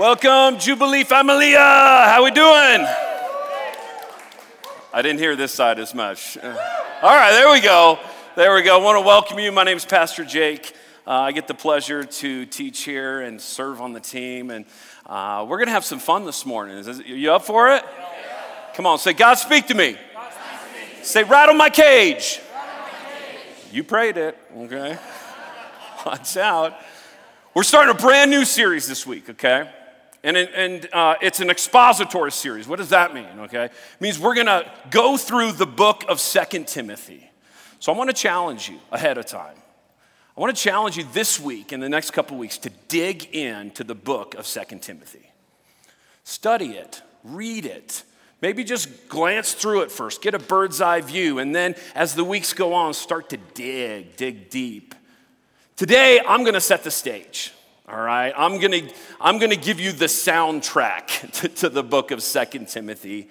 Welcome, Jubilee Familia. How we doing? I didn't hear this side as much. Uh, all right, there we go. There we go. I want to welcome you. My name is Pastor Jake. Uh, I get the pleasure to teach here and serve on the team, and uh, we're going to have some fun this morning. Is you up for it? Come on, say, God, speak to me. Speak. Say. Rattle my cage. You prayed it, okay? Watch out. We're starting a brand new series this week, okay? And, and uh, it's an expository series. What does that mean? Okay, it means we're going to go through the book of Second Timothy. So I want to challenge you ahead of time. I want to challenge you this week and the next couple weeks to dig into the book of Second Timothy. Study it, read it. Maybe just glance through it first, get a bird's eye view, and then as the weeks go on, start to dig, dig deep. Today, I'm going to set the stage. All right, I'm gonna, I'm gonna give you the soundtrack to, to the book of Second Timothy.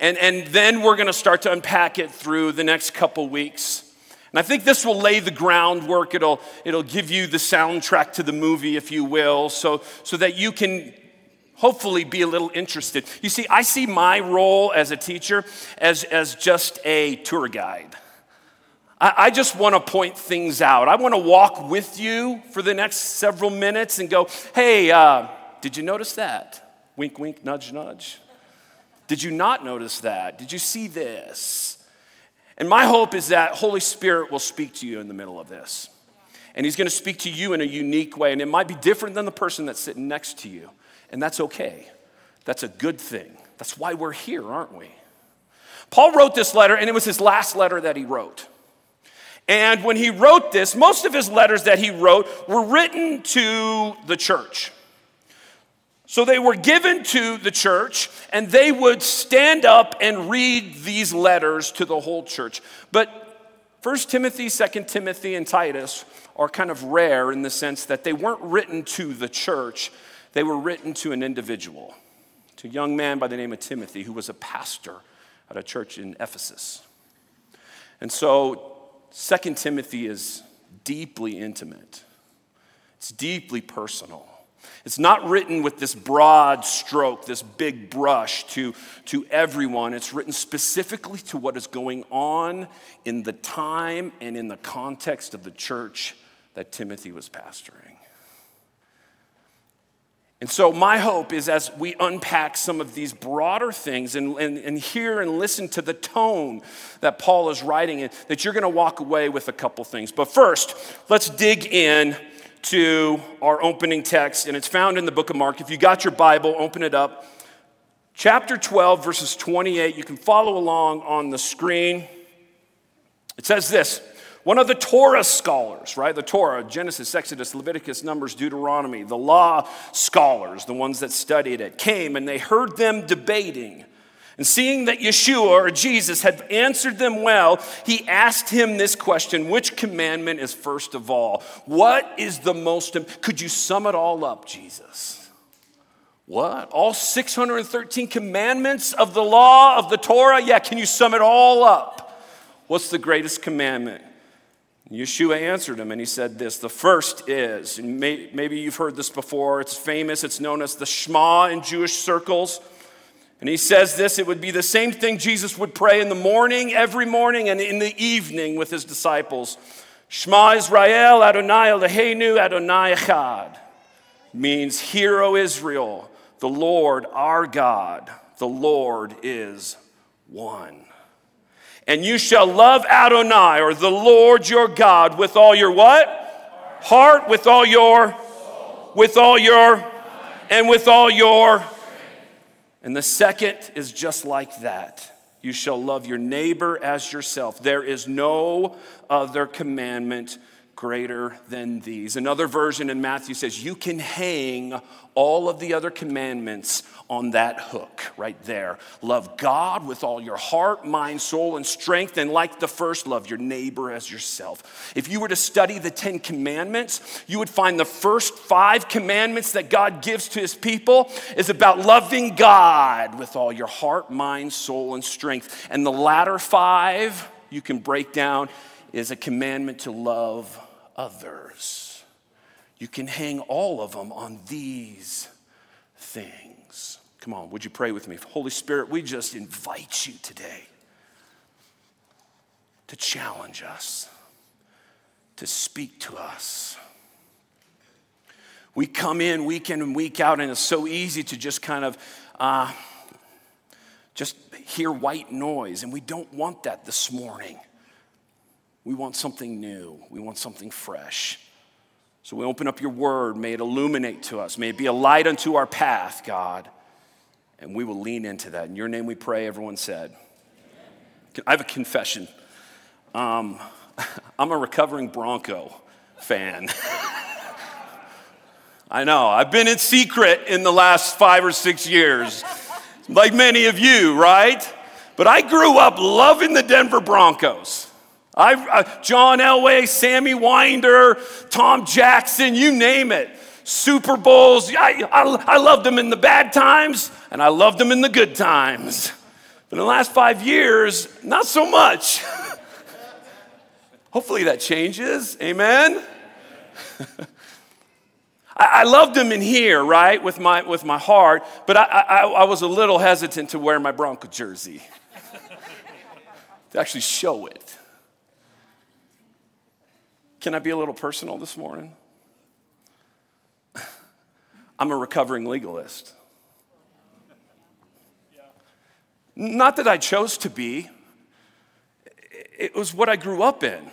And, and then we're gonna start to unpack it through the next couple weeks. And I think this will lay the groundwork. It'll, it'll give you the soundtrack to the movie, if you will, so, so that you can hopefully be a little interested. You see, I see my role as a teacher as, as just a tour guide. I, just want to point things out. I want to walk with you for the next several minutes and go, hey, uh, did you notice that? Wink, wink, nudge, nudge. Did you not notice that? Did you see this? And my hope is that Holy Spirit will speak to you in the middle of this. And He's going to speak to you in a unique way. And it might be different than the person that's sitting next to you. And that's okay. That's a good thing. That's why we're here, aren't we? Paul wrote this letter, and it was his last letter that he wrote. And when he wrote this, most of his letters that he wrote were written to the church. So they were given to the church, and they would stand up and read these letters to the whole church. But 1 Timothy, 2 Timothy, and Titus are kind of rare in the sense that they weren't written to the church, they were written to an individual, to a young man by the name of Timothy, who was a pastor at a church in Ephesus. And so Second Timothy is deeply intimate, it's deeply personal. It's not written with this broad stroke, this big brush to, to everyone. It's written specifically to what is going on in the time and in the context of the church that Timothy was pastoring. And so, my hope is as we unpack some of these broader things and, and, and hear and listen to the tone that Paul is writing in, that you're going to walk away with a couple things. But first, let's dig in to our opening text, and it's found in the book of Mark. If you got your Bible, open it up. Chapter 12, verses 28. You can follow along on the screen. It says this one of the Torah scholars, right? The Torah, Genesis, Exodus, Leviticus, Numbers, Deuteronomy, the law scholars, the ones that studied it, came and they heard them debating. And seeing that Yeshua or Jesus had answered them well, he asked him this question Which commandment is first of all? What is the most, could you sum it all up, Jesus? What? All 613 commandments of the law of the Torah? Yeah, can you sum it all up? What's the greatest commandment? Yeshua answered him and he said this The first is, and may, maybe you've heard this before, it's famous, it's known as the Shema in Jewish circles. And he says this it would be the same thing Jesus would pray in the morning, every morning, and in the evening with his disciples. Shema Israel, Adonai Eloheinu, Adonai Echad. Means, Hear, O Israel, the Lord our God, the Lord is one. And you shall love Adonai or the Lord your God with all your what? Heart, with all your, with all your, and with all your. And the second is just like that. You shall love your neighbor as yourself. There is no other commandment greater than these. Another version in Matthew says, You can hang all of the other commandments on that hook right there. Love God with all your heart, mind, soul, and strength. And like the first, love your neighbor as yourself. If you were to study the Ten Commandments, you would find the first five commandments that God gives to his people is about loving God with all your heart, mind, soul, and strength. And the latter five you can break down is a commandment to love others. You can hang all of them on these things. Come on, would you pray with me? Holy Spirit, we just invite you today to challenge us, to speak to us. We come in week in and week out, and it's so easy to just kind of uh, just hear white noise, and we don't want that this morning. We want something new, we want something fresh. So we open up your word. May it illuminate to us. May it be a light unto our path, God. And we will lean into that. In your name we pray, everyone said. I have a confession. Um, I'm a recovering Bronco fan. I know, I've been in secret in the last five or six years, like many of you, right? But I grew up loving the Denver Broncos. Uh, John Elway, Sammy Winder, Tom Jackson, you name it. Super Bowls. I, I, I loved them in the bad times and I loved them in the good times. But in the last five years, not so much. Hopefully that changes. Amen. I, I loved them in here, right, with my, with my heart, but I, I, I was a little hesitant to wear my Bronco jersey to actually show it. Can I be a little personal this morning? I'm a recovering legalist. Not that I chose to be, it was what I grew up in.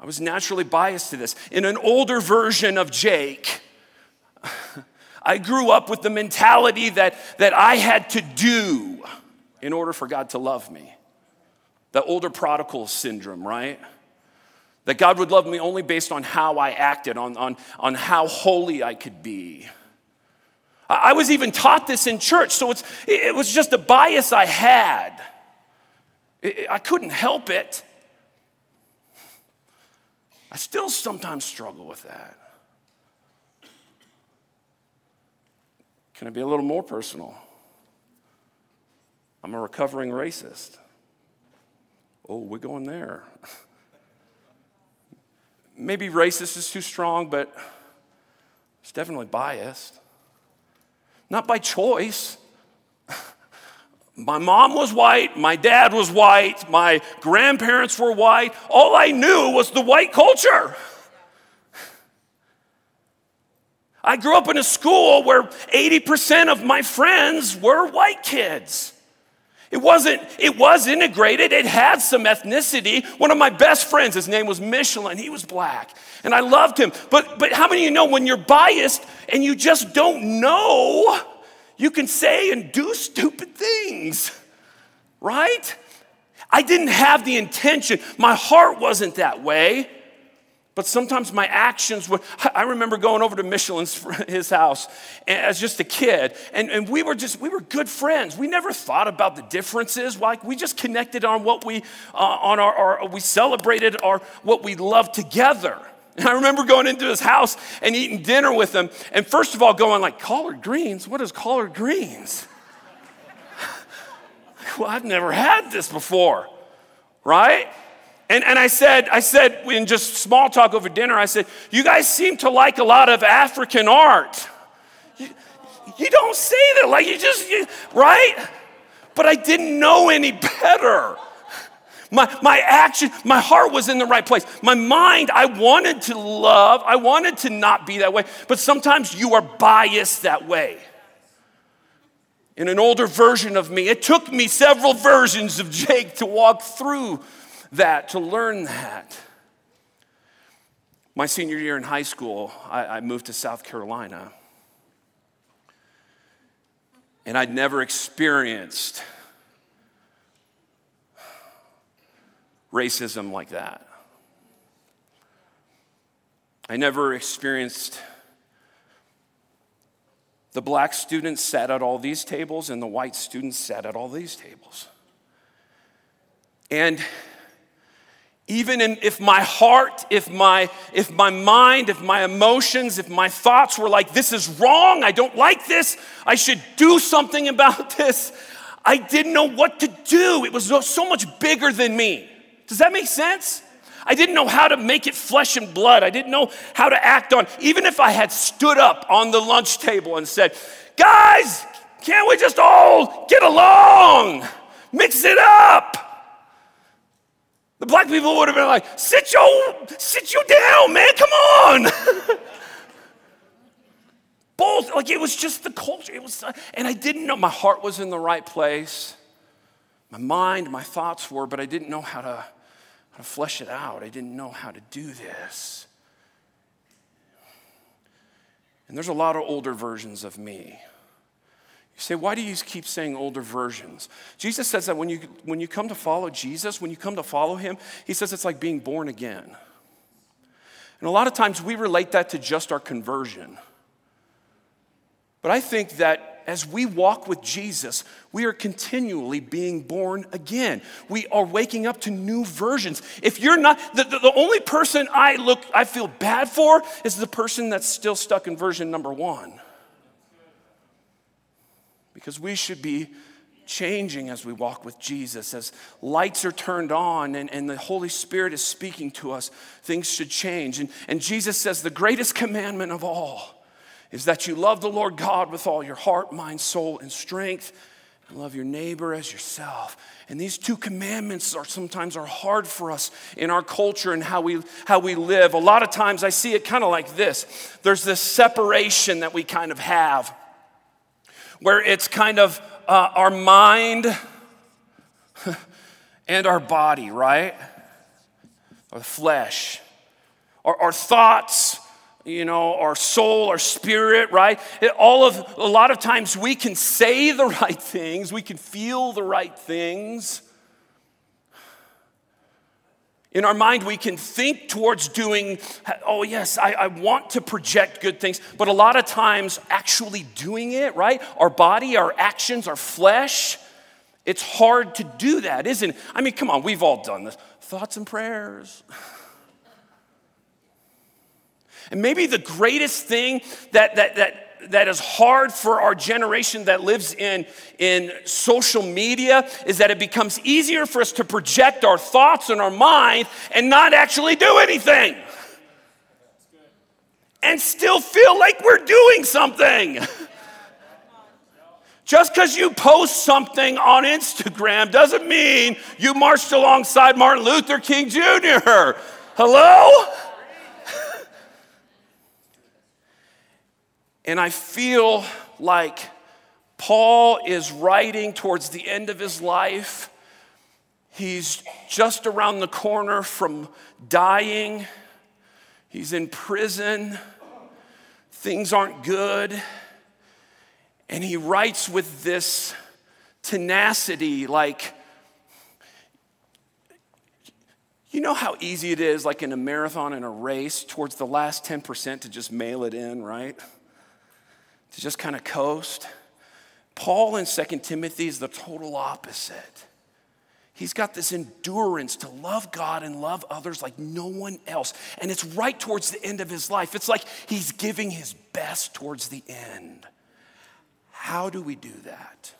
I was naturally biased to this. In an older version of Jake, I grew up with the mentality that, that I had to do in order for God to love me. The older prodigal syndrome, right? That God would love me only based on how I acted, on, on, on how holy I could be. I was even taught this in church, so it's, it was just a bias I had. I couldn't help it. I still sometimes struggle with that. Can I be a little more personal? I'm a recovering racist. Oh, we're going there. maybe racist is too strong, but it's definitely biased. Not by choice. My mom was white, my dad was white, my grandparents were white. All I knew was the white culture. I grew up in a school where 80% of my friends were white kids. It wasn't, it was integrated, it had some ethnicity. One of my best friends, his name was Michelin, he was black, and I loved him. But, but how many of you know when you're biased and you just don't know, you can say and do stupid things, right? I didn't have the intention, my heart wasn't that way. But sometimes my actions would. I remember going over to Michelin's his house as just a kid, and, and we were just we were good friends. We never thought about the differences. Like we just connected on what we uh, on our, our we celebrated our what we loved together. And I remember going into his house and eating dinner with him, and first of all going like collard greens. What is collard greens? well, I've never had this before, right? And, and I said, I said in just small talk over dinner, I said, you guys seem to like a lot of African art. You, you don't say that, like you just, you, right? But I didn't know any better. My, my action, my heart was in the right place. My mind, I wanted to love, I wanted to not be that way, but sometimes you are biased that way. In an older version of me, it took me several versions of Jake to walk through that, to learn that. My senior year in high school, I, I moved to South Carolina. And I'd never experienced racism like that. I never experienced the black students sat at all these tables and the white students sat at all these tables. And even in, if my heart, if my, if my mind, if my emotions, if my thoughts were like, this is wrong, I don't like this, I should do something about this, I didn't know what to do. It was so much bigger than me. Does that make sense? I didn't know how to make it flesh and blood. I didn't know how to act on, even if I had stood up on the lunch table and said, Guys, can't we just all get along? Mix it up. The black people would have been like, sit you, sit you down, man, come on. Both, like it was just the culture. It was, and I didn't know my heart was in the right place. My mind, my thoughts were, but I didn't know how to, how to flesh it out. I didn't know how to do this. And there's a lot of older versions of me. You say, why do you keep saying older versions? Jesus says that when you, when you come to follow Jesus, when you come to follow him, he says it's like being born again. And a lot of times we relate that to just our conversion. But I think that as we walk with Jesus, we are continually being born again. We are waking up to new versions. If you're not, the, the, the, only person I look, I feel bad for is the person that's still stuck in version number one because we should be changing as we walk with Jesus. As lights are turned on and, and the Holy Spirit is speaking to us, things should change. And, and Jesus says the greatest commandment of all is that you love the Lord God with all your heart, mind, soul, and strength. And love your neighbor as yourself. And these two commandments are sometimes are hard for us in our culture and how we how we live. A lot of times I see it kind of like this. There's this separation that we kind of have where it's kind of uh, our mind and our body, right? Our flesh, our, our thoughts, you know, our soul, our spirit, right? It, all of, a lot of times we can say the right things, we can feel the right things, in our mind, we can think towards doing, oh, yes, I, I, want to project good things, but a lot of times actually doing it, right? Our body, our actions, our flesh, it's hard to do that, isn't it? I mean, come on, we've all done this. Thoughts and prayers. And maybe the greatest thing that, that, that that is hard for our generation that lives in, in social media is that it becomes easier for us to project our thoughts and our mind and not actually do anything. And still feel like we're doing something. Just because you post something on Instagram doesn't mean you marched alongside Martin Luther King Jr. Hello? And I feel like Paul is writing towards the end of his life. He's just around the corner from dying. He's in prison. Things aren't good. And he writes with this tenacity like, you know how easy it is, like in a marathon in a race, towards the last 10% to just mail it in, right? To just kind of coast. Paul in Second Timothy is the total opposite. He's got this endurance to love God and love others like no one else. And it's right towards the end of his life. It's like he's giving his best towards the end. How do we do that?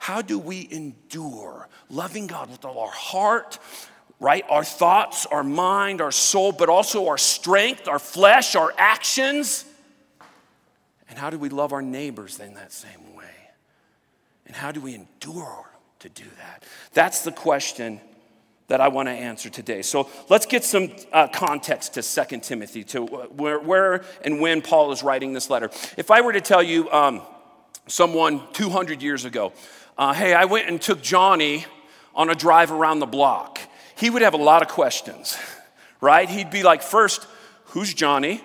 How do we endure loving God with all our heart, right? Our thoughts, our mind, our soul, but also our strength, our flesh, our actions? And how do we love our neighbors in that same way? And how do we endure to do that? That's the question that I want to answer today. So let's get some uh, context to 2 Timothy, to where, where, and when Paul is writing this letter. If I were to tell you um, someone 200 years ago, uh, hey, I went and took Johnny on a drive around the block, he would have a lot of questions, right? He'd be like, first, who's Johnny?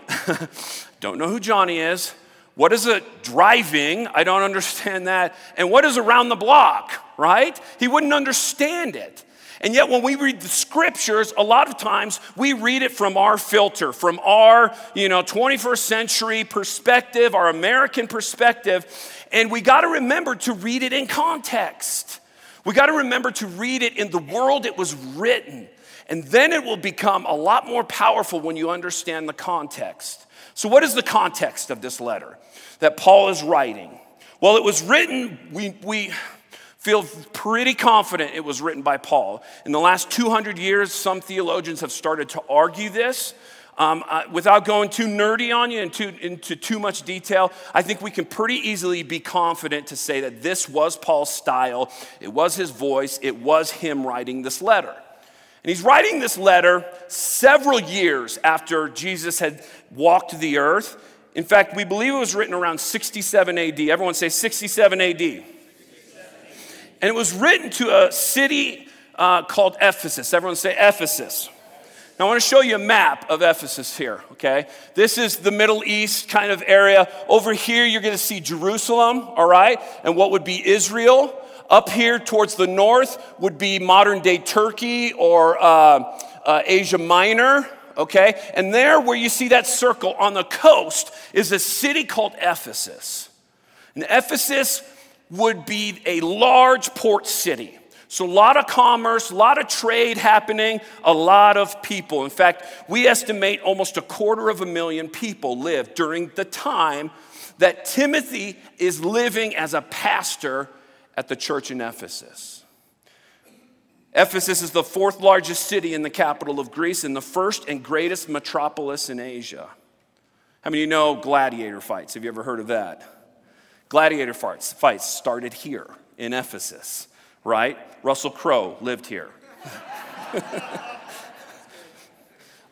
Don't know who Johnny is. What is it driving? I don't understand that. And what is around the block, right? He wouldn't understand it. And yet, when we read the scriptures, a lot of times we read it from our filter, from our, you know, 21st century perspective, our American perspective. And we got to remember to read it in context. We got to remember to read it in the world it was written. And then it will become a lot more powerful when you understand the context. So, what is the context of this letter that Paul is writing? Well, it was written, we, we Feel pretty confident it was written by Paul. In the last 200 years, some theologians have started to argue this. Um, uh, without going too nerdy on you and too, into too much detail, I think we can pretty easily be confident to say that this was Paul's style, it was his voice, it was him writing this letter. And he's writing this letter several years after Jesus had walked the earth. In fact, we believe it was written around 67 AD. Everyone say 67 AD. 67 And it was written to a city uh, called Ephesus. Everyone say Ephesus. Now, I want to show you a map of Ephesus here, okay? This is the Middle East kind of area. Over here, you're going to see Jerusalem, all right? And what would be Israel. Up here towards the north would be modern day Turkey or uh, uh, Asia Minor, okay? And there, where you see that circle on the coast, is a city called Ephesus. And Ephesus would be a large port city. So, a lot of commerce, a lot of trade happening, a lot of people. In fact, we estimate almost a quarter of a million people lived during the time that Timothy is living as a pastor at the church in Ephesus. Ephesus is the fourth largest city in the capital of Greece and the first and greatest metropolis in Asia. How many of you know gladiator fights? Have you ever heard of that? Gladiator fights, fights started here in Ephesus right? Russell Crowe lived here.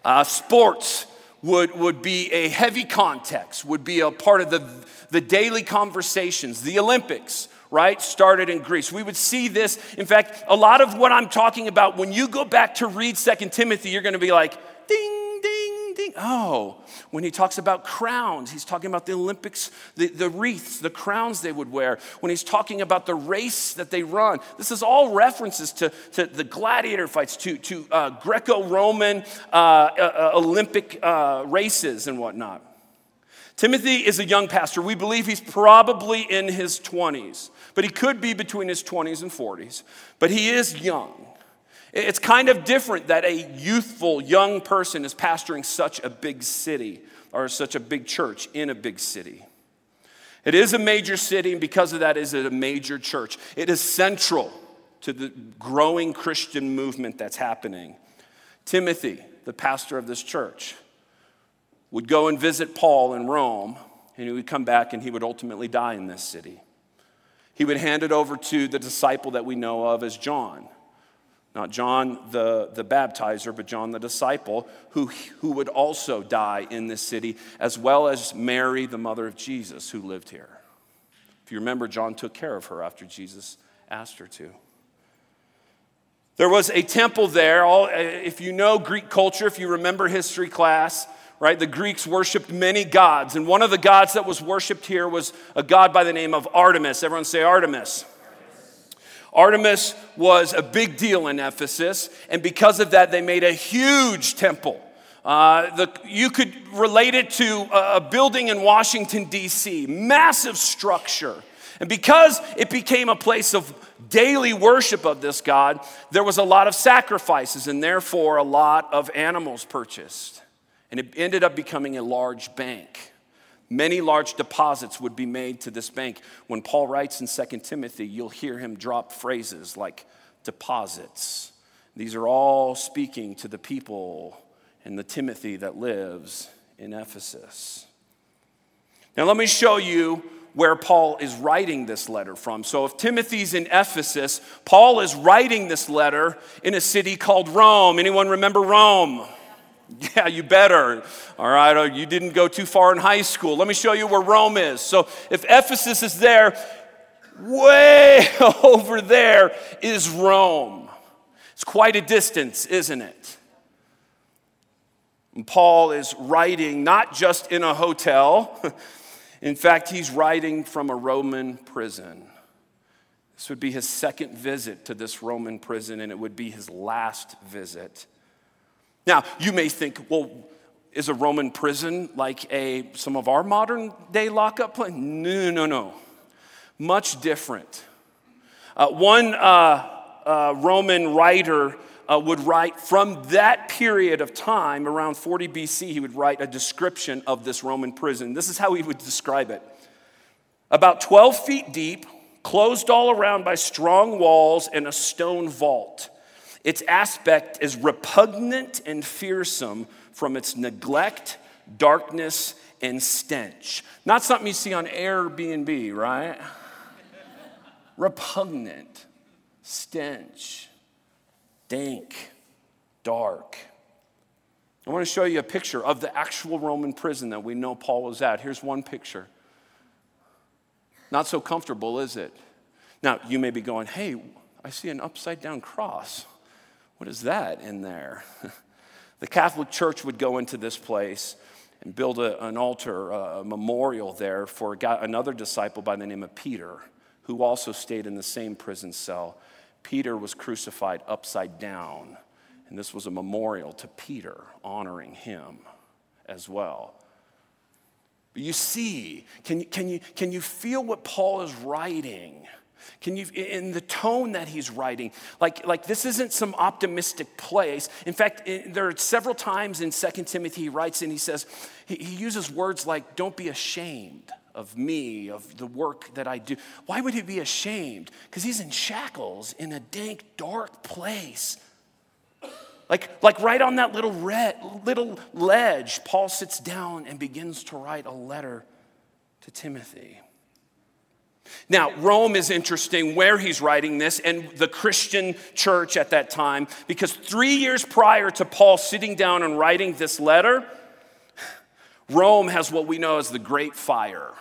uh, sports would, would be a heavy context, would be a part of the, the daily conversations. The Olympics, right, started in Greece. We would see this. In fact, a lot of what I'm talking about, when you go back to read Second Timothy, you're going to be like, ding, ding, ding. Oh, when he talks about crowns, he's talking about the Olympics, the, the wreaths, the crowns they would wear. When he's talking about the race that they run, this is all references to, to the gladiator fights, to, to uh, Greco Roman uh, uh, Olympic uh, races and whatnot. Timothy is a young pastor. We believe he's probably in his 20s, but he could be between his 20s and 40s. But he is young. It's kind of different that a youthful young person is pastoring such a big city or such a big church in a big city. It is a major city, and because of that, is it a major church. It is central to the growing Christian movement that's happening. Timothy, the pastor of this church, would go and visit Paul in Rome, and he would come back and he would ultimately die in this city. He would hand it over to the disciple that we know of as John. Not John the, the baptizer, but John the disciple, who, who would also die in this city, as well as Mary, the mother of Jesus, who lived here. If you remember, John took care of her after Jesus asked her to. There was a temple there. All, if you know Greek culture, if you remember history class, right, the Greeks worshiped many gods. And one of the gods that was worshiped here was a god by the name of Artemis. Everyone say Artemis. Artemis was a big deal in Ephesus, and because of that, they made a huge temple. Uh, the, you could relate it to a, a building in Washington, D.C., massive structure. And because it became a place of daily worship of this God, there was a lot of sacrifices and therefore a lot of animals purchased. And it ended up becoming a large bank. Many large deposits would be made to this bank. When Paul writes in 2 Timothy, you'll hear him drop phrases like deposits. These are all speaking to the people and the Timothy that lives in Ephesus. Now, let me show you where Paul is writing this letter from. So, if Timothy's in Ephesus, Paul is writing this letter in a city called Rome. Anyone remember Rome? Yeah, you better. All right, oh, you didn't go too far in high school. Let me show you where Rome is. So, if Ephesus is there, way over there is Rome. It's quite a distance, isn't it? And Paul is writing not just in a hotel, in fact, he's writing from a Roman prison. This would be his second visit to this Roman prison, and it would be his last visit. Now, you may think, well, is a Roman prison like a some of our modern day lockup place? No, no, no. Much different. Uh, one uh, uh, Roman writer uh, would write from that period of time, around 40 BC, he would write a description of this Roman prison. This is how he would describe it about 12 feet deep, closed all around by strong walls and a stone vault. Its aspect is repugnant and fearsome from its neglect, darkness, and stench. Not something you see on Airbnb, right? repugnant, stench, dank, dark. I want to show you a picture of the actual Roman prison that we know Paul was at. Here's one picture. Not so comfortable, is it? Now, you may be going, hey, I see an upside down cross. What is that in there? the Catholic Church would go into this place and build a, an altar, a memorial there for another disciple by the name of Peter, who also stayed in the same prison cell. Peter was crucified upside down, and this was a memorial to Peter, honoring him as well. But you see, can you, can, you, can you feel what Paul is writing? Can you, in the tone that he's writing, like, like this isn't some optimistic place. In fact, there are several times in Second Timothy he writes and he says, he, he uses words like, don't be ashamed of me, of the work that I do. Why would he be ashamed? Because he's in shackles in a dank, dark place. Like, like right on that little, red, little ledge, Paul sits down and begins to write a letter to Timothy. Now, Rome is interesting where he's writing this and the Christian church at that time, because three years prior to Paul sitting down and writing this letter, Rome has what we know as the Great Fire.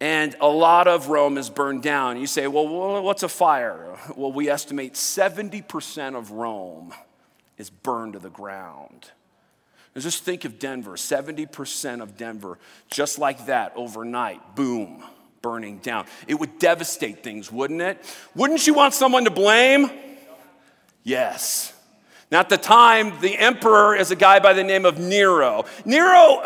And a lot of Rome is burned down. You say, well, what's a fire? Well, we estimate 70% of Rome is burned to the ground. Now just think of Denver 70% of Denver, just like that, overnight, boom burning down. It would devastate things, wouldn't it? Wouldn't you want someone to blame? Yes. Now, at the time, the emperor is a guy by the name of Nero. Nero,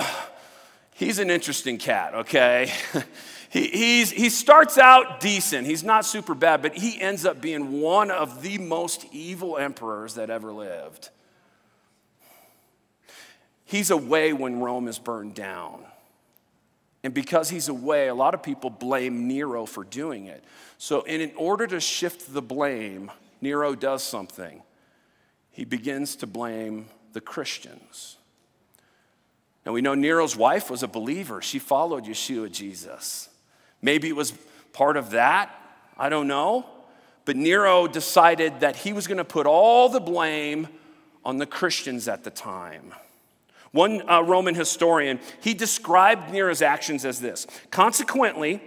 he's an interesting cat, okay? he, he starts out decent. He's not super bad, but he ends up being one of the most evil emperors that ever lived. He's away when Rome is burned down. And because he's away, a lot of people blame Nero for doing it. So, in order to shift the blame, Nero does something. He begins to blame the Christians. Now, we know Nero's wife was a believer, she followed Yeshua Jesus. Maybe it was part of that, I don't know. But Nero decided that he was going to put all the blame on the Christians at the time. One uh, Roman historian, he described Nero's actions as this Consequently,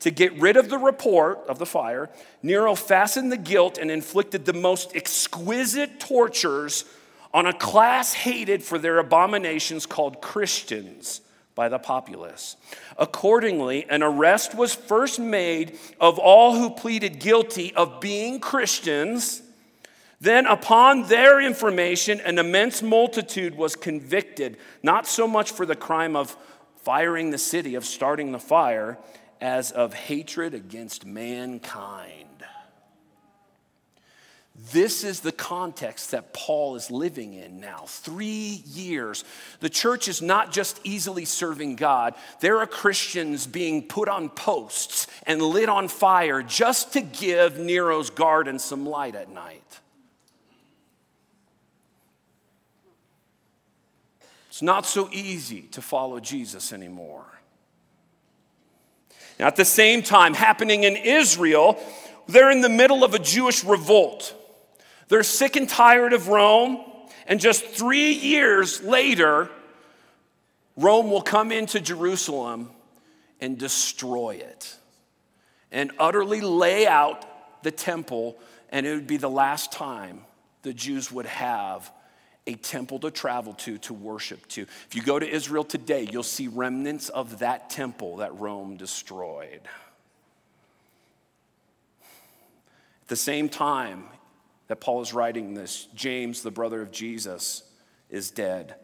to get rid of the report of the fire, Nero fastened the guilt and inflicted the most exquisite tortures on a class hated for their abominations called Christians by the populace. Accordingly, an arrest was first made of all who pleaded guilty of being Christians then, upon their information, an immense multitude was convicted, not so much for the crime of firing the city, of starting the fire, as of hatred against mankind. This is the context that Paul is living in now. Three years. The church is not just easily serving God, there are Christians being put on posts and lit on fire just to give Nero's garden some light at night. It's not so easy to follow Jesus anymore. Now, at the same time, happening in Israel, they're in the middle of a Jewish revolt. They're sick and tired of Rome, and just three years later, Rome will come into Jerusalem and destroy it and utterly lay out the temple, and it would be the last time the Jews would have a temple to travel to, to worship to. If you go to Israel today, you'll see remnants of that temple that Rome destroyed. At the same time that Paul is writing this, James, the brother of Jesus, is dead.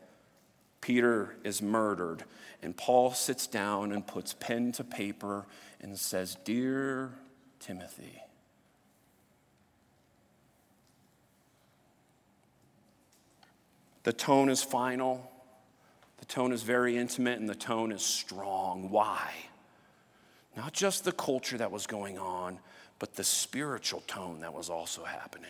Peter is murdered. And Paul sits down and puts pen to paper and says, Dear Timothy, The tone is final, the tone is very intimate, and the tone is strong. Why? Not just the culture that was going on, but the spiritual tone that was also happening.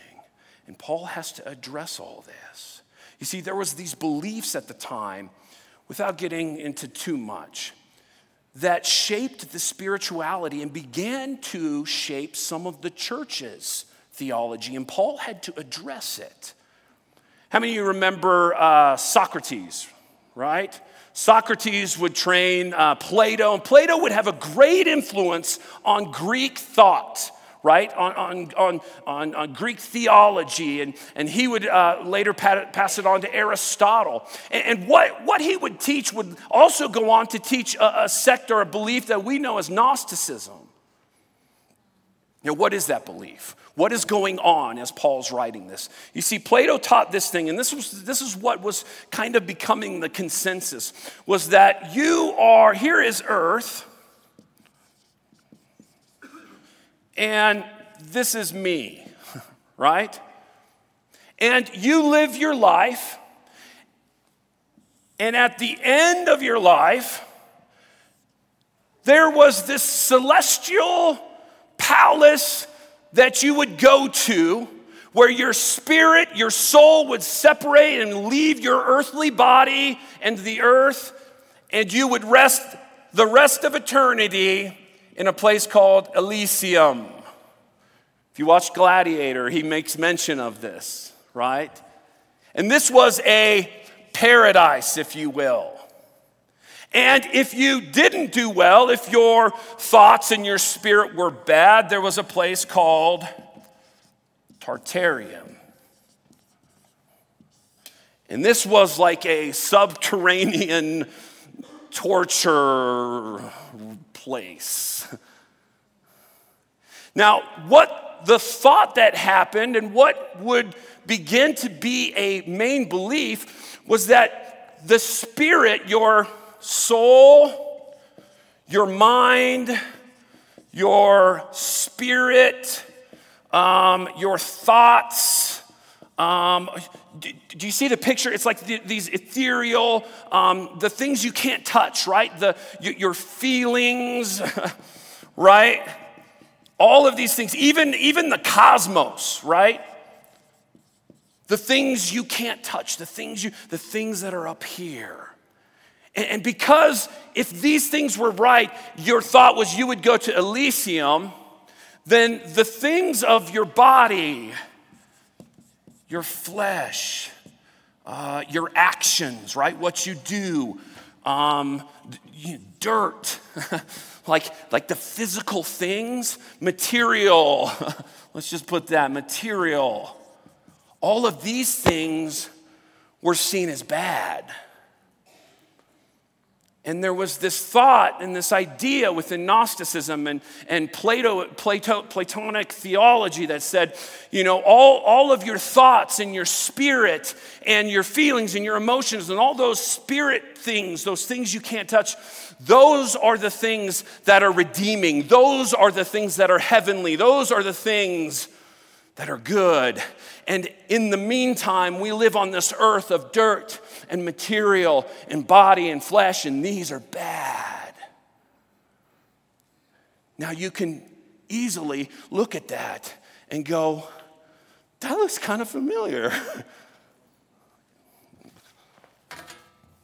And Paul has to address all this. You see, there was these beliefs at the time, without getting into too much, that shaped the spirituality and began to shape some of the church's theology. And Paul had to address it. How many of you remember uh, Socrates, right? Socrates would train uh, Plato, and Plato would have a great influence on Greek thought right, on, on, on, on, Greek theology, and, and he would uh, later pass it on to Aristotle. And, and, what, what he would teach would also go on to teach a, a sect or a belief that we know as Gnosticism. Now, what is that belief? What is going on as Paul's writing this? You see, Plato taught this thing, and this, was, this is what was kind of becoming the consensus, was that you are, here is earth, and this is me, right? And you live your life, and at the end of your life, there was this celestial palace that you would go to where your spirit, your soul would separate and leave your earthly body and the earth, and you would rest the rest of eternity in a place called Elysium. If you watch Gladiator, he makes mention of this, right? And this was a paradise, if you will. And if you didn't do well, if your thoughts and your spirit were bad, there was a place called Tartarium. And this was like a subterranean torture place. Now, what the thought that happened and what would begin to be a main belief was that the spirit, your soul, your mind, your spirit, um, your thoughts, um, do, do, you see the picture? It's like the, these ethereal, um, the things you can't touch, right? The, your feelings, right? All of these things, even, even the cosmos, right? The things you can't touch, the things you, the things that are up here. And, because if these things were right, your thought was you would go to Elysium, then the things of your body, your flesh, uh, your actions, right? What you do, um, dirt, like, like the physical things, material, let's just put that material. All of these things were seen as bad. And there was this thought and this idea within Gnosticism and, and Plato, Plato, Platonic theology that said, you know, all, all of your thoughts and your spirit and your feelings and your emotions and all those spirit things, those things you can't touch, those are the things that are redeeming. Those are the things that are heavenly. Those are the things that are good. And in the meantime, we live on this earth of dirt and material and body and flesh, and these are bad. Now, you can easily look at that and go, that looks kind of familiar.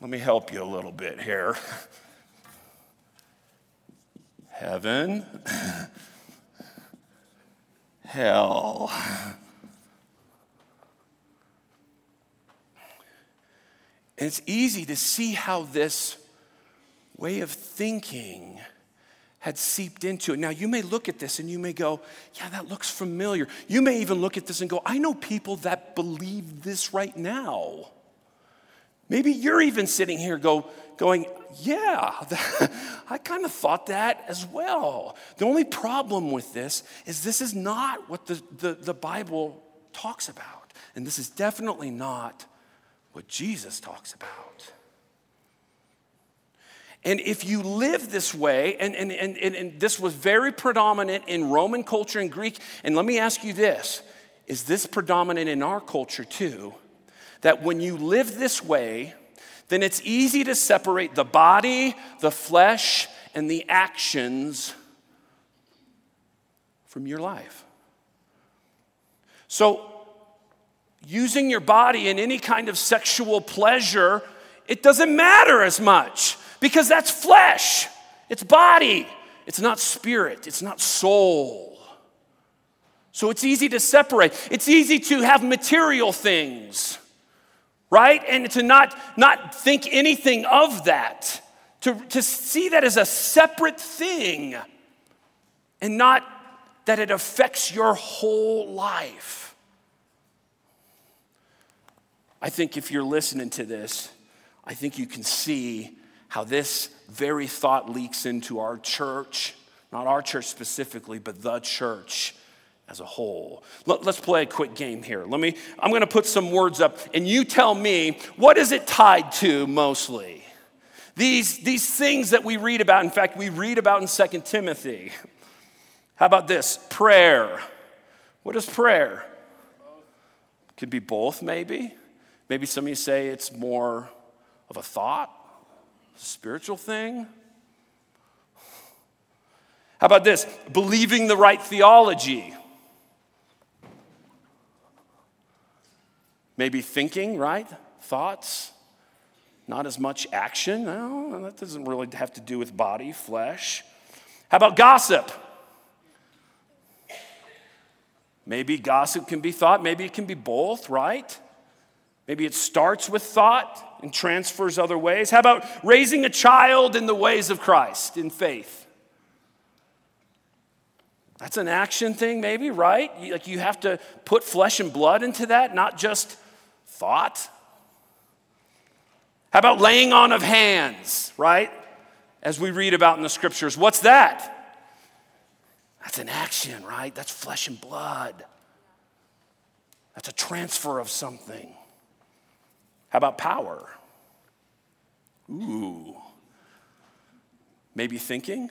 Let me help you a little bit here. Heaven hell. And it's easy to see how this way of thinking had seeped into it. Now, you may look at this and you may go, Yeah, that looks familiar. You may even look at this and go, I know people that believe this right now. Maybe you're even sitting here go, going, yeah, I kind of thought that as well. The only problem with this is this is not what the, the, the Bible talks about. And this is definitely not what Jesus talks about. And if you live this way, and, and, and, and, this was very predominant in Roman culture and Greek, and let me ask you this is this predominant in our culture too? That when you live this way, then it's easy to separate the body, the flesh, and the actions from your life. So, using your body in any kind of sexual pleasure, it doesn't matter as much because that's flesh, it's body, it's not spirit, it's not soul. So it's easy to separate. It's easy to have material things, right? And to not, not think anything of that, to, to see that as a separate thing and not that it affects your whole life. I think if you're listening to this, I think you can see how this very thought leaks into our church, not our church specifically, but the church as a whole. Let, us play a quick game here. Let me I'm going to put some words up and you tell me what is it tied to mostly? These these things that we read about, in fact, we read about in Second Timothy. How about this? Prayer. What is prayer? Could be both maybe. Maybe some of you say it's more of a thought, a spiritual thing. How about this? Believing the right theology. Maybe thinking, right? Thoughts. Not as much action. No, that doesn't really have to do with body, flesh. How about gossip? Maybe gossip can be thought, maybe it can be both, right? Maybe it starts with thought and transfers other ways. How about raising a child in the ways of Christ in faith? That's an action thing, maybe, right? Like you have to put flesh and blood into that, not just thought. How about laying on of hands, right? As we read about in the scriptures. What's that? That's an action, right? That's flesh and blood. That's a transfer of something. How about power? Ooh. Maybe thinking.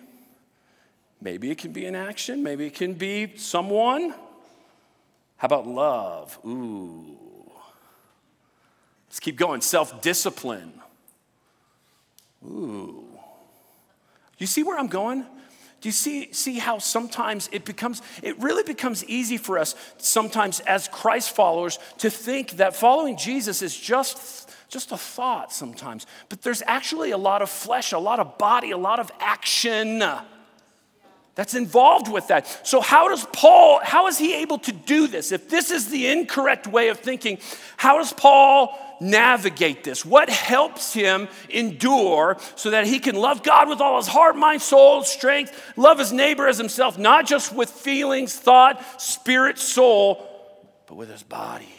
Maybe it can be an action. Maybe it can be someone. How about love? Ooh. Let's keep going. Self discipline. Ooh. You see where I'm going? Do you see, see how sometimes it becomes, it really becomes easy for us sometimes as Christ followers to think that following Jesus is just, just a thought sometimes. But there's actually a lot of flesh, a lot of body, a lot of action that's involved with that. So, how does Paul, how is he able to do this? If this is the incorrect way of thinking, how does Paul navigate this? What helps him endure so that he can love God with all his heart, mind, soul, strength, love his neighbor as himself, not just with feelings, thought, spirit, soul, but with his body?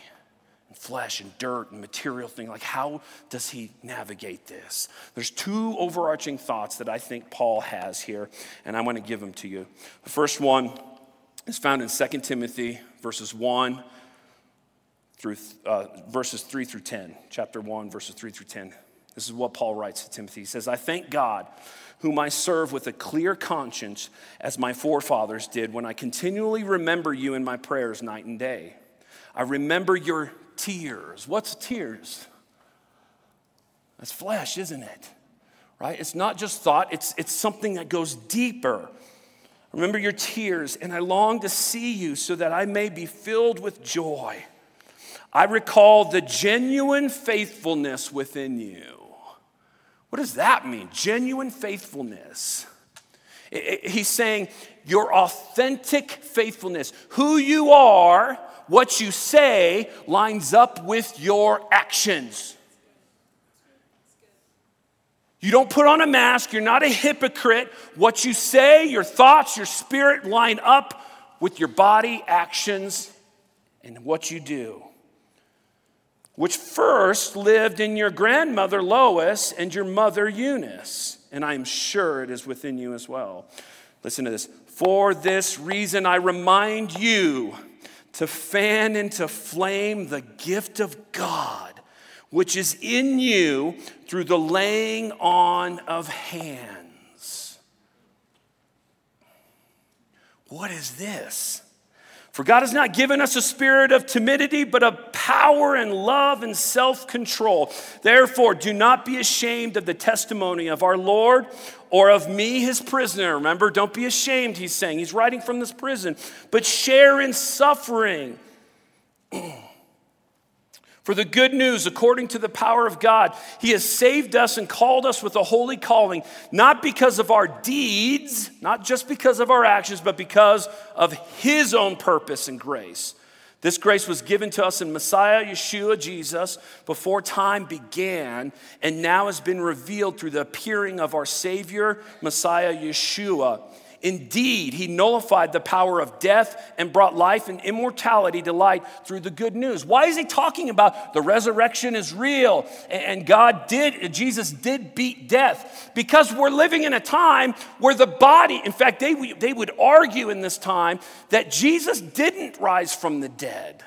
Flesh and dirt and material thing. Like, how does he navigate this? There's two overarching thoughts that I think Paul has here, and I want to give them to you. The first one is found in 2 Timothy, verses 1 through uh, verses 3 through 10. Chapter 1, verses 3 through 10. This is what Paul writes to Timothy. He says, I thank God, whom I serve with a clear conscience, as my forefathers did, when I continually remember you in my prayers night and day. I remember your tears. What's tears? That's flesh, isn't it? Right? It's not just thought, it's, it's something that goes deeper. Remember your tears, and I long to see you so that I may be filled with joy. I recall the genuine faithfulness within you. What does that mean? Genuine faithfulness. He's saying your authentic faithfulness, who you are what you say lines up with your actions. You don't put on a mask, you're not a hypocrite. What you say, your thoughts, your spirit line up with your body, actions, and what you do. Which first lived in your grandmother Lois and your mother Eunice, and I am sure it is within you as well. Listen to this. For this reason, I remind you to fan into flame the gift of God, which is in you through the laying on of hands. What is this? For God has not given us a spirit of timidity, but of power and love and self control. Therefore, do not be ashamed of the testimony of our Lord or of me, his prisoner. Remember, don't be ashamed, he's saying. He's writing from this prison, but share in suffering. For the good news, according to the power of God, He has saved us and called us with a holy calling, not because of our deeds, not just because of our actions, but because of His own purpose and grace. This grace was given to us in Messiah Yeshua Jesus before time began, and now has been revealed through the appearing of our Savior, Messiah Yeshua Indeed, he nullified the power of death and brought life and immortality to light through the good news. Why is he talking about the resurrection is real and God did, Jesus did beat death? Because we're living in a time where the body, in fact, they, they would argue in this time that Jesus didn't rise from the dead.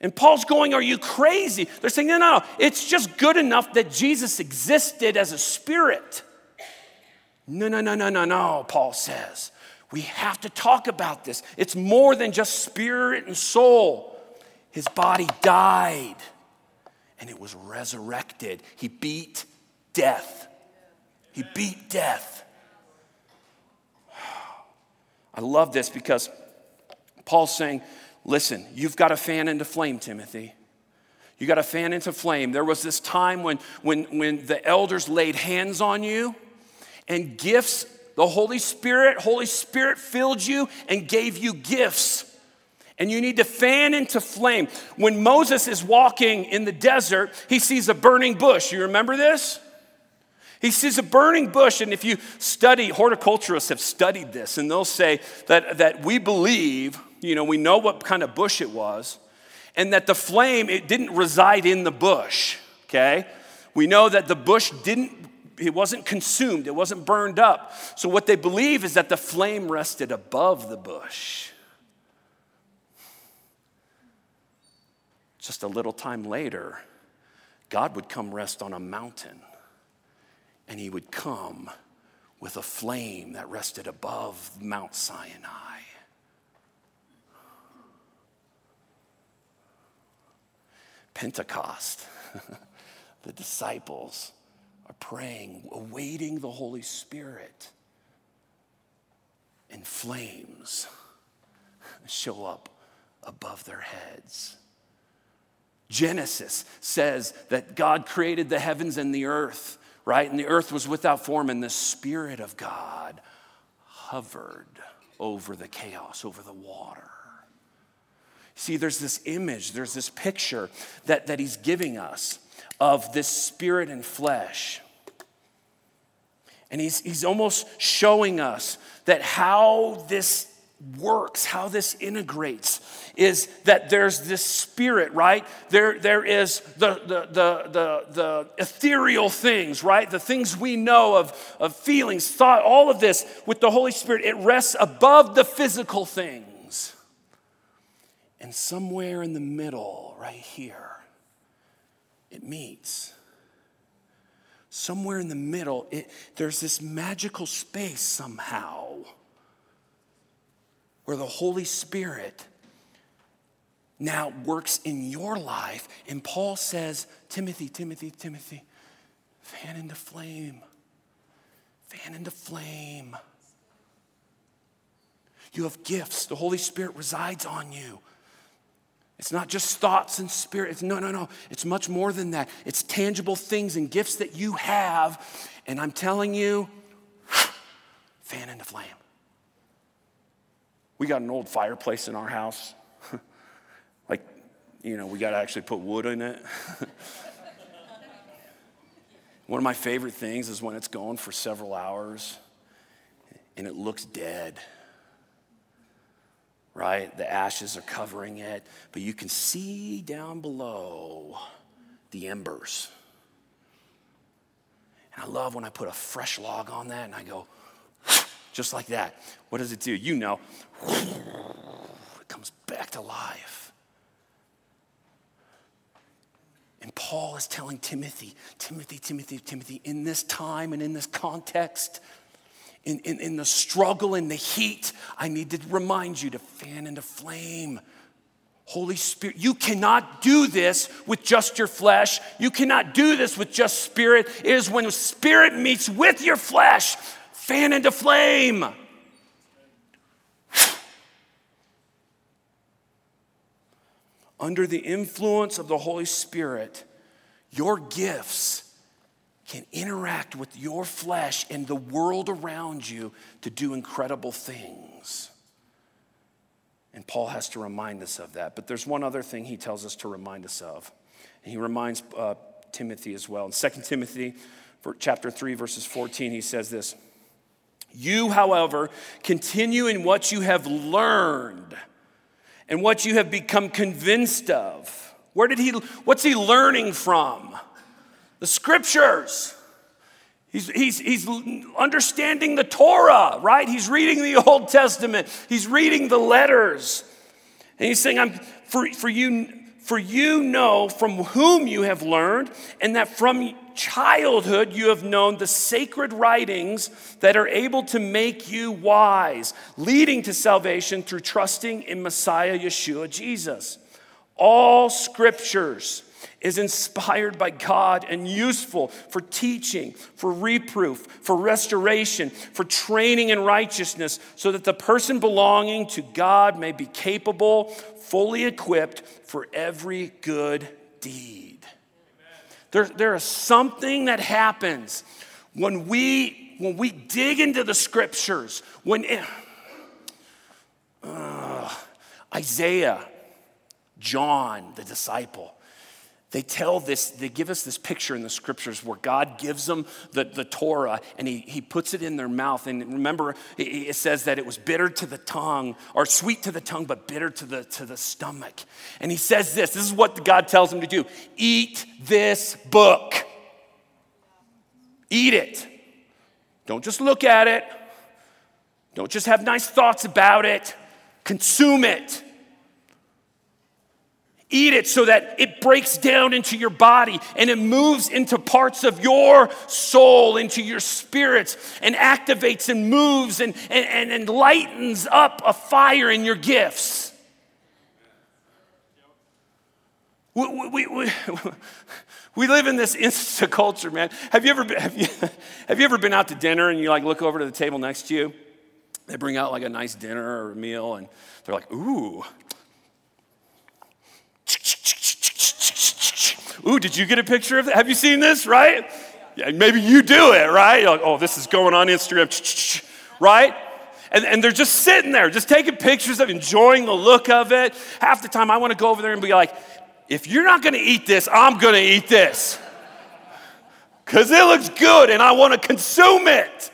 And Paul's going, Are you crazy? They're saying, No, no, no. It's just good enough that Jesus existed as a spirit. No, no, no, no, no, no, Paul says. We have to talk about this. It's more than just spirit and soul. His body died and it was resurrected. He beat death. He beat death. I love this because Paul's saying, listen, you've got a fan into flame, Timothy. You got a fan into flame. There was this time when, when, when the elders laid hands on you and gifts. The Holy Spirit, Holy Spirit filled you and gave you gifts. And you need to fan into flame. When Moses is walking in the desert, he sees a burning bush. You remember this? He sees a burning bush, and if you study, horticulturists have studied this, and they'll say that, that we believe, you know, we know what kind of bush it was, and that the flame, it didn't reside in the bush, okay? We know that the bush didn't it wasn't consumed, it wasn't burned up. So, what they believe is that the flame rested above the bush. Just a little time later, God would come rest on a mountain, and he would come with a flame that rested above Mount Sinai. Pentecost, the disciples praying, awaiting the Holy Spirit. And flames show up above their heads. Genesis says that God created the heavens and the earth, right? And the earth was without form, and the Spirit of God hovered over the chaos, over the water. See, there's this image, there's this picture that, that he's giving us of this spirit and flesh. And he's, he's almost showing us that how this works, how this integrates, is that there's this spirit, right? There, there is the, the, the, the, the ethereal things, right? The things we know of, of feelings, thought, all of this with the Holy Spirit, it rests above the physical things. And somewhere in the middle, right here, it meets. Somewhere in the middle, it, there's this magical space somehow where the Holy Spirit now works in your life. And Paul says, Timothy, Timothy, Timothy, fan into flame. Fan into flame. You have gifts. The Holy Spirit resides on you. It's not just thoughts and spirits. No, no, no. It's much more than that. It's tangible things and gifts that you have. And I'm telling you, fan into flame. We got an old fireplace in our house. like, you know, we got to actually put wood in it. One of my favorite things is when it's going for several hours and it looks dead right? The ashes are covering it, but you can see down below the embers. And I love when I put a fresh log on that and I go, just like that. What does it do? You know, it comes back to life. And Paul is telling Timothy, Timothy, Timothy, Timothy, in this time and in this context, in, in, in the struggle, in the heat, I need to remind you to fan into flame. Holy Spirit, you cannot do this with just your flesh. You cannot do this with just spirit. It is when spirit meets with your flesh, fan into flame. Under the influence of the Holy Spirit, your gifts can interact with your flesh and the world around you to do incredible things. And Paul has to remind us of that. But there's one other thing he tells us to remind us of. And he reminds uh, Timothy as well. In 2 Timothy, chapter 3, verses 14, he says this You, however, continue in what you have learned and what you have become convinced of. Where did he, what's he learning from? The scriptures. He's, he's, he's understanding the Torah, right? He's reading the Old Testament. He's reading the letters. And he's saying, I'm, for, for, you, for you know from whom you have learned, and that from childhood you have known the sacred writings that are able to make you wise, leading to salvation through trusting in Messiah Yeshua Jesus. All scriptures is inspired by God and useful for teaching, for reproof, for restoration, for training in righteousness, so that the person belonging to God may be capable, fully equipped for every good deed. There, there is something that happens when we, when we dig into the scriptures, when it, uh, Isaiah, John, the disciple, they tell this, they give us this picture in the scriptures where God gives them the, the Torah and he, he puts it in their mouth. And remember, it, says that it was bitter to the tongue, or sweet to the tongue, but bitter to the, to the stomach. And he says this this is what God tells him to do eat this book. Eat it. Don't just look at it, don't just have nice thoughts about it, consume it. Eat it so that it breaks down into your body and it moves into parts of your soul, into your spirits, and activates and moves and, and, and, lightens up a fire in your gifts. We, we, we, we live in this insta culture, man. Have you, ever been, have, you, have you ever been out to dinner and you like look over to the table next to you? They bring out like a nice dinner or a meal and they're like, ooh, Ooh, did you get a picture of that? Have you seen this, right? Yeah, maybe you do it, right? You're like, oh, this is going on Instagram, right? And, and they're just sitting there, just taking pictures of enjoying the look of it. Half the time I want to go over there and be like, if you're not going to eat this, I'm going to eat this. Because it looks good and I want to consume it.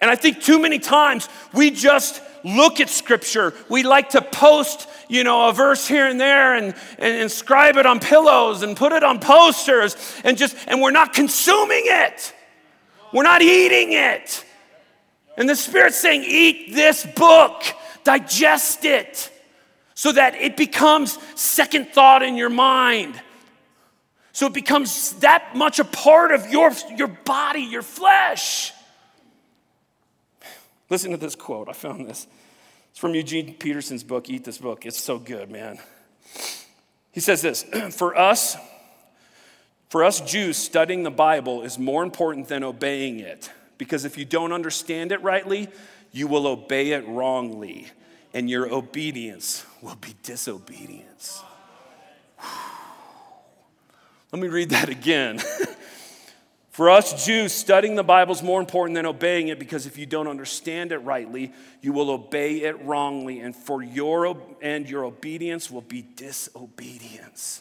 And I think too many times we just look at scripture. We like to post, you know, a verse here and there and, and inscribe it on pillows and put it on posters and just, and we're not consuming it. We're not eating it. And the Spirit's saying, eat this book, digest it, so that it becomes second thought in your mind. So it becomes that much a part of your, your body, your flesh. Listen to this quote. I found this. It's from Eugene Peterson's book, Eat This Book. It's so good, man. He says this For us, for us Jews, studying the Bible is more important than obeying it. Because if you don't understand it rightly, you will obey it wrongly, and your obedience will be disobedience. Let me read that again. For us Jews, studying the Bible is more important than obeying it because if you don't understand it rightly, you will obey it wrongly, and for your and your obedience will be disobedience.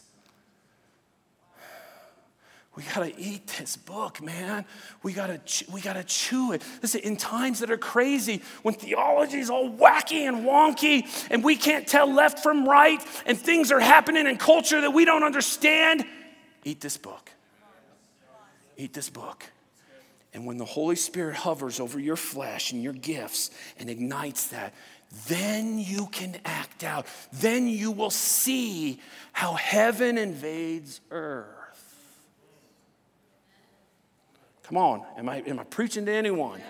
We gotta eat this book, man. We gotta, we gotta chew it. Listen, in times that are crazy, when theology is all wacky and wonky, and we can't tell left from right, and things are happening in culture that we don't understand, eat this book. Eat this book. And when the Holy Spirit hovers over your flesh and your gifts and ignites that, then you can act out. Then you will see how heaven invades earth. Come on, am I, am I preaching to anyone?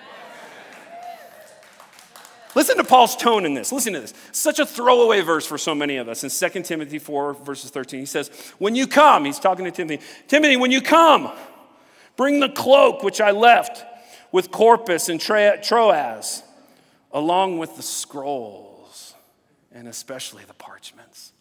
Listen to Paul's tone in this. Listen to this. Such a throwaway verse for so many of us. In 2 Timothy 4, verses 13, he says, When you come, he's talking to Timothy, Timothy, when you come, bring the cloak which I left with Carpus and Troas, along with the scrolls, and especially the parchments.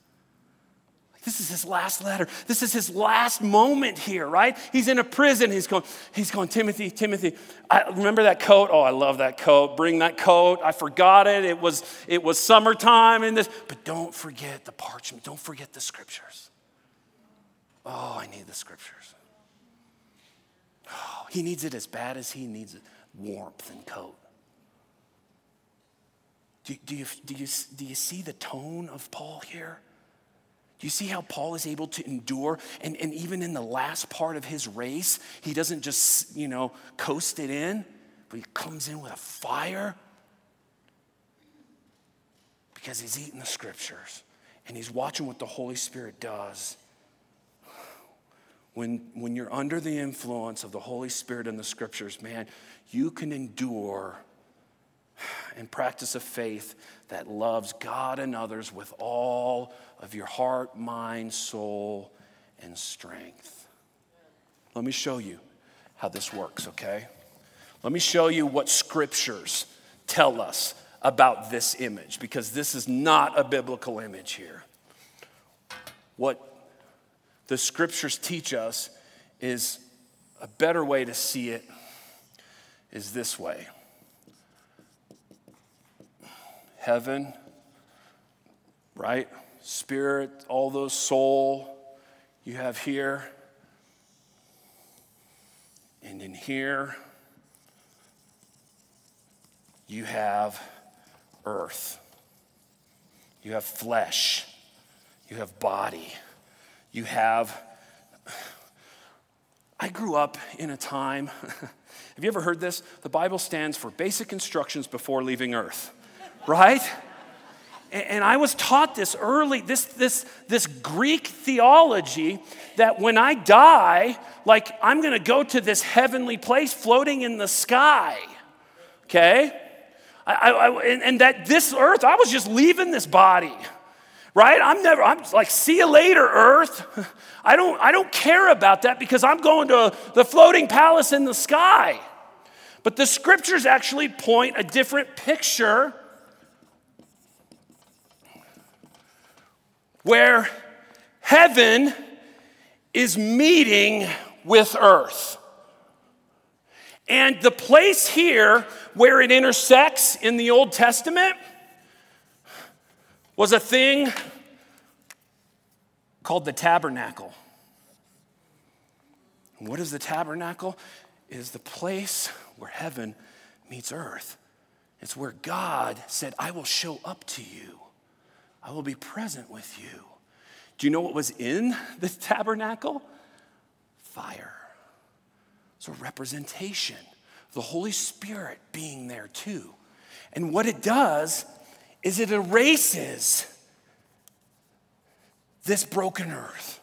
This is his last letter. This is his last moment here, right? He's in a prison. He's going, he's going, Timothy, Timothy, I remember that coat? Oh, I love that coat. Bring that coat. I forgot it. It was, it was summertime in this. But don't forget the parchment. Don't forget the scriptures. Oh, I need the scriptures. Oh, he needs it as bad as he needs. Warmth and coat. Do, do, you, do, you, do you see the tone of Paul here? Do you see how Paul is able to endure? And, and even in the last part of his race, he doesn't just, you know, coast it in, but he comes in with a fire because he's eating the scriptures and he's watching what the Holy Spirit does. When, when you're under the influence of the Holy Spirit and the scriptures, man, you can endure and practice a faith that loves God and others with all of your heart, mind, soul, and strength. Let me show you how this works, okay? Let me show you what scriptures tell us about this image because this is not a biblical image here. What the scriptures teach us is a better way to see it is this way heaven, right? Spirit, all those soul you have here. And in here, you have earth. You have flesh. You have body. You have. I grew up in a time. have you ever heard this? The Bible stands for basic instructions before leaving earth right? And I was taught this early, this, this, this Greek theology that when I die, like I'm gonna go to this heavenly place floating in the sky, okay? I, I, and, and that this earth, I was just leaving this body, right? I'm never, I'm like, see you later, earth. I don't, I don't care about that because I'm going to the floating palace in the sky. But the scriptures actually point a different picture where heaven is meeting with earth. And the place here where it intersects in the Old Testament was a thing called the tabernacle. And what is the tabernacle? It is the place where heaven meets earth. It's where God said, I will show up to you. I will be present with you. Do you know what was in the tabernacle? Fire. It's a representation. The Holy Spirit being there too. And what it does is it erases this broken earth,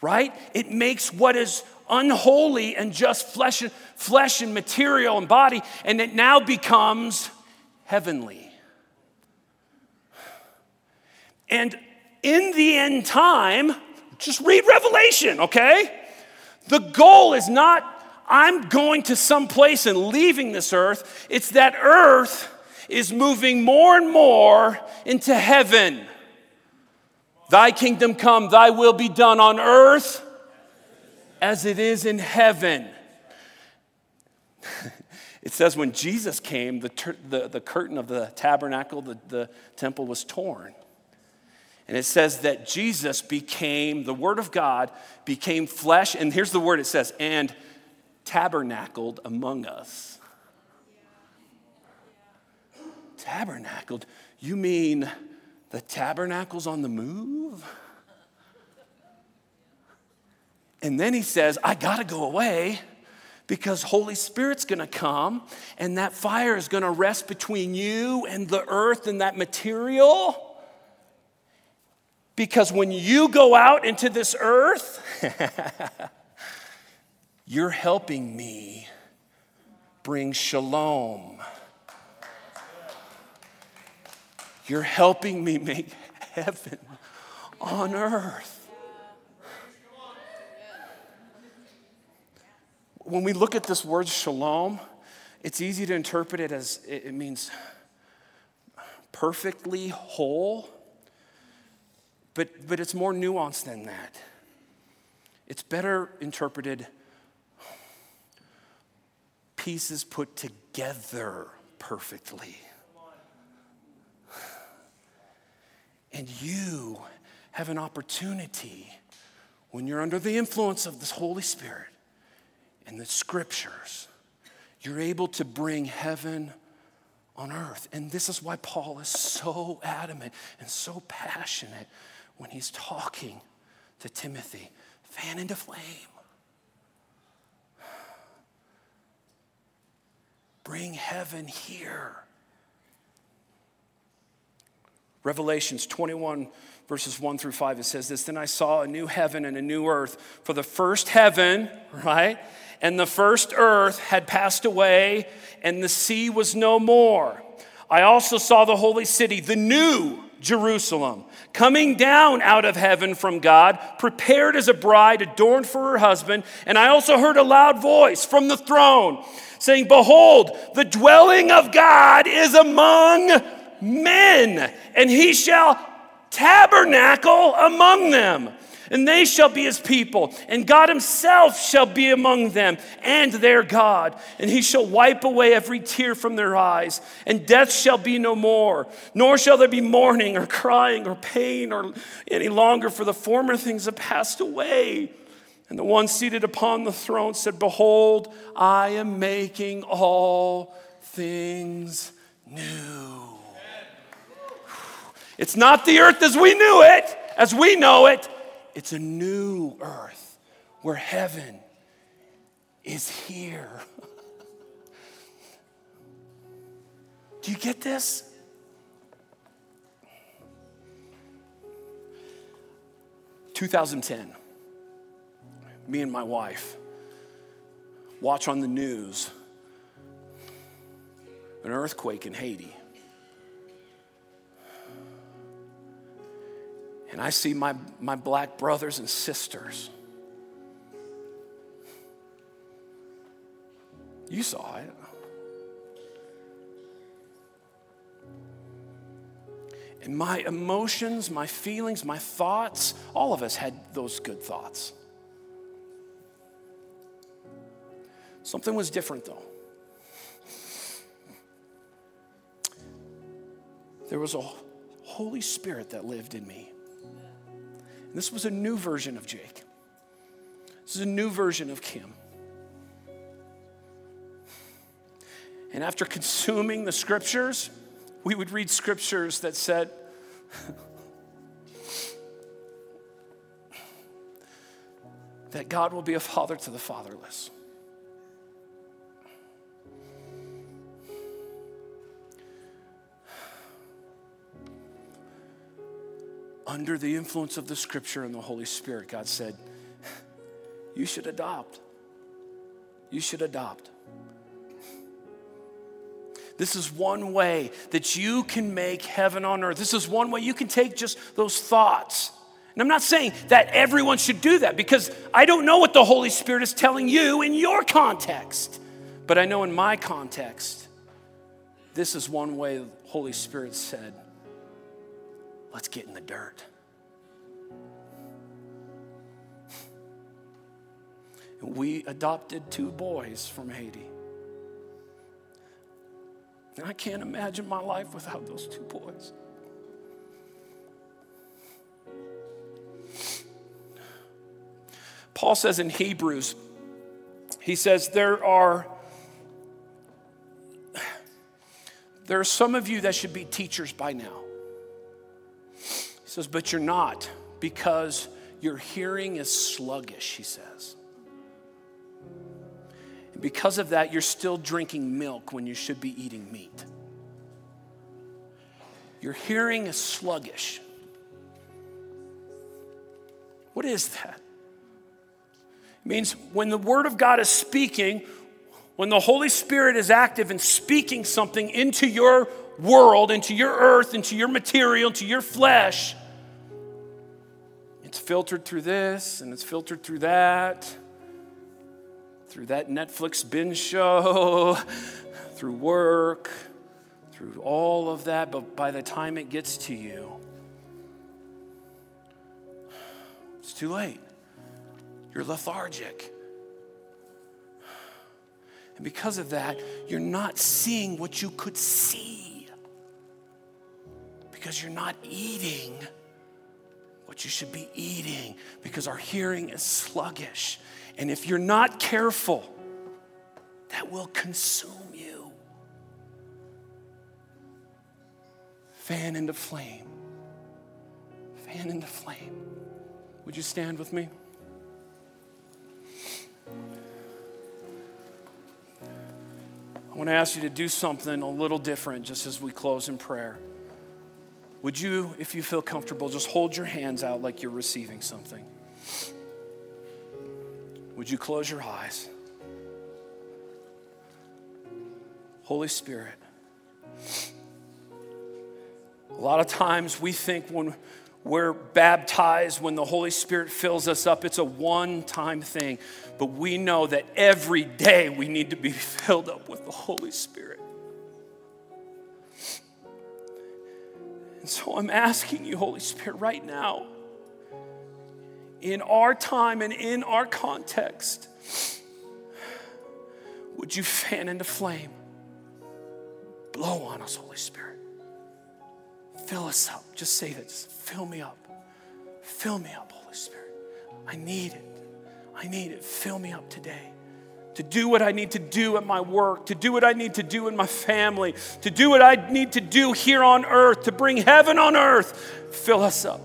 right? It makes what is unholy and just flesh and, flesh and material and body, and it now becomes heavenly. And in the end time, just read Revelation, okay? The goal is not, I'm going to some place and leaving this earth. It's that earth is moving more and more into heaven. Thy kingdom come, thy will be done on earth as it is in heaven. it says when Jesus came, the, the, the curtain of the tabernacle, the, the temple was torn. And it says that Jesus became, the Word of God became flesh, and here's the word it says, and tabernacled among us. Tabernacled? You mean the tabernacle's on the move? And then he says, I gotta go away because Holy Spirit's gonna come and that fire is gonna rest between you and the earth and that material. Because when you go out into this earth, you're helping me bring shalom. You're helping me make heaven on earth. When we look at this word shalom, it's easy to interpret it as it means perfectly whole, but, but it's more nuanced than that. It's better interpreted pieces put together perfectly. And you have an opportunity when you're under the influence of the Holy Spirit and the scriptures, you're able to bring heaven on earth. And this is why Paul is so adamant and so passionate when he's talking to Timothy fan into flame. Bring heaven here. Revelations 21, verses 1 through 5, it says this Then I saw a new heaven and a new earth, for the first heaven, right, and the first earth had passed away, and the sea was no more. I also saw the holy city, the new Jerusalem, coming down out of heaven from God, prepared as a bride adorned for her husband. And I also heard a loud voice from the throne saying, Behold, the dwelling of God is among men, and he shall tabernacle among them. And they shall be his people, and God himself shall be among them and their God. And he shall wipe away every tear from their eyes, and death shall be no more, nor shall there be mourning or crying or pain or any longer, for the former things have passed away. And the one seated upon the throne said, Behold, I am making all things new. It's not the earth as we knew it, as we know it. It's a new earth where heaven is here. Do you get this? Two thousand ten. Me and my wife watch on the news an earthquake in Haiti. And I see my, my black brothers and sisters. You saw it. And my emotions, my feelings, my thoughts, all of us had those good thoughts. Something was different though. There was a Holy Spirit that lived in me. This was a new version of Jake. This is a new version of Kim. And after consuming the scriptures, we would read scriptures that said, that God will be a father to the fatherless. Under the influence of the scripture and the Holy Spirit, God said, You should adopt. You should adopt. This is one way that you can make heaven on earth. This is one way you can take just those thoughts. And I'm not saying that everyone should do that because I don't know what the Holy Spirit is telling you in your context. But I know in my context, this is one way the Holy Spirit said, Let's get in the dirt. we adopted two boys from Haiti. And I can't imagine my life without those two boys. Paul says in Hebrews, he says, there are there are some of you that should be teachers by now says, But you're not because your hearing is sluggish, he says. And because of that, you're still drinking milk when you should be eating meat. Your hearing is sluggish. What is that? It means when the Word of God is speaking, when the Holy Spirit is active and speaking something into your world, into your earth, into your material, into your flesh, it's filtered through this and it's filtered through that, through that Netflix binge show, through work, through all of that. But by the time it gets to you, it's too late. You're lethargic. And because of that, you're not seeing what you could see because you're not eating what you should be eating because our hearing is sluggish. And if you're not careful, that will consume you. Fan into flame. Fan into flame. Would you stand with me? I want to ask you to do something a little different just as we close in prayer. Would you, if you feel comfortable, just hold your hands out like you're receiving something? Would you close your eyes? Holy Spirit. A lot of times we think when we're baptized, when the Holy Spirit fills us up, it's a one time thing. But we know that every day we need to be filled up with the Holy Spirit. And so I'm asking you, Holy Spirit, right now, in our time and in our context, would you fan into flame? Blow on us, Holy Spirit. Fill us up. Just say this fill me up. Fill me up, Holy Spirit. I need it. I need it. Fill me up today to do what I need to do at my work, to do what I need to do in my family, to do what I need to do here on earth, to bring heaven on earth. Fill us up.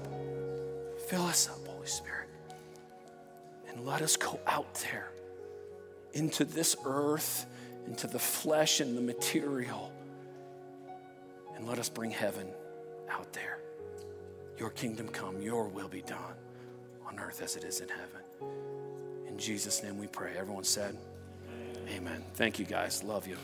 Fill us up, Holy Spirit. And let us go out there into this earth, into the flesh and the material, and let us bring heaven out there. Your kingdom come, your will be done on earth as it is in heaven. In Jesus' name we pray. Everyone said, Amen. Thank you guys. Love you.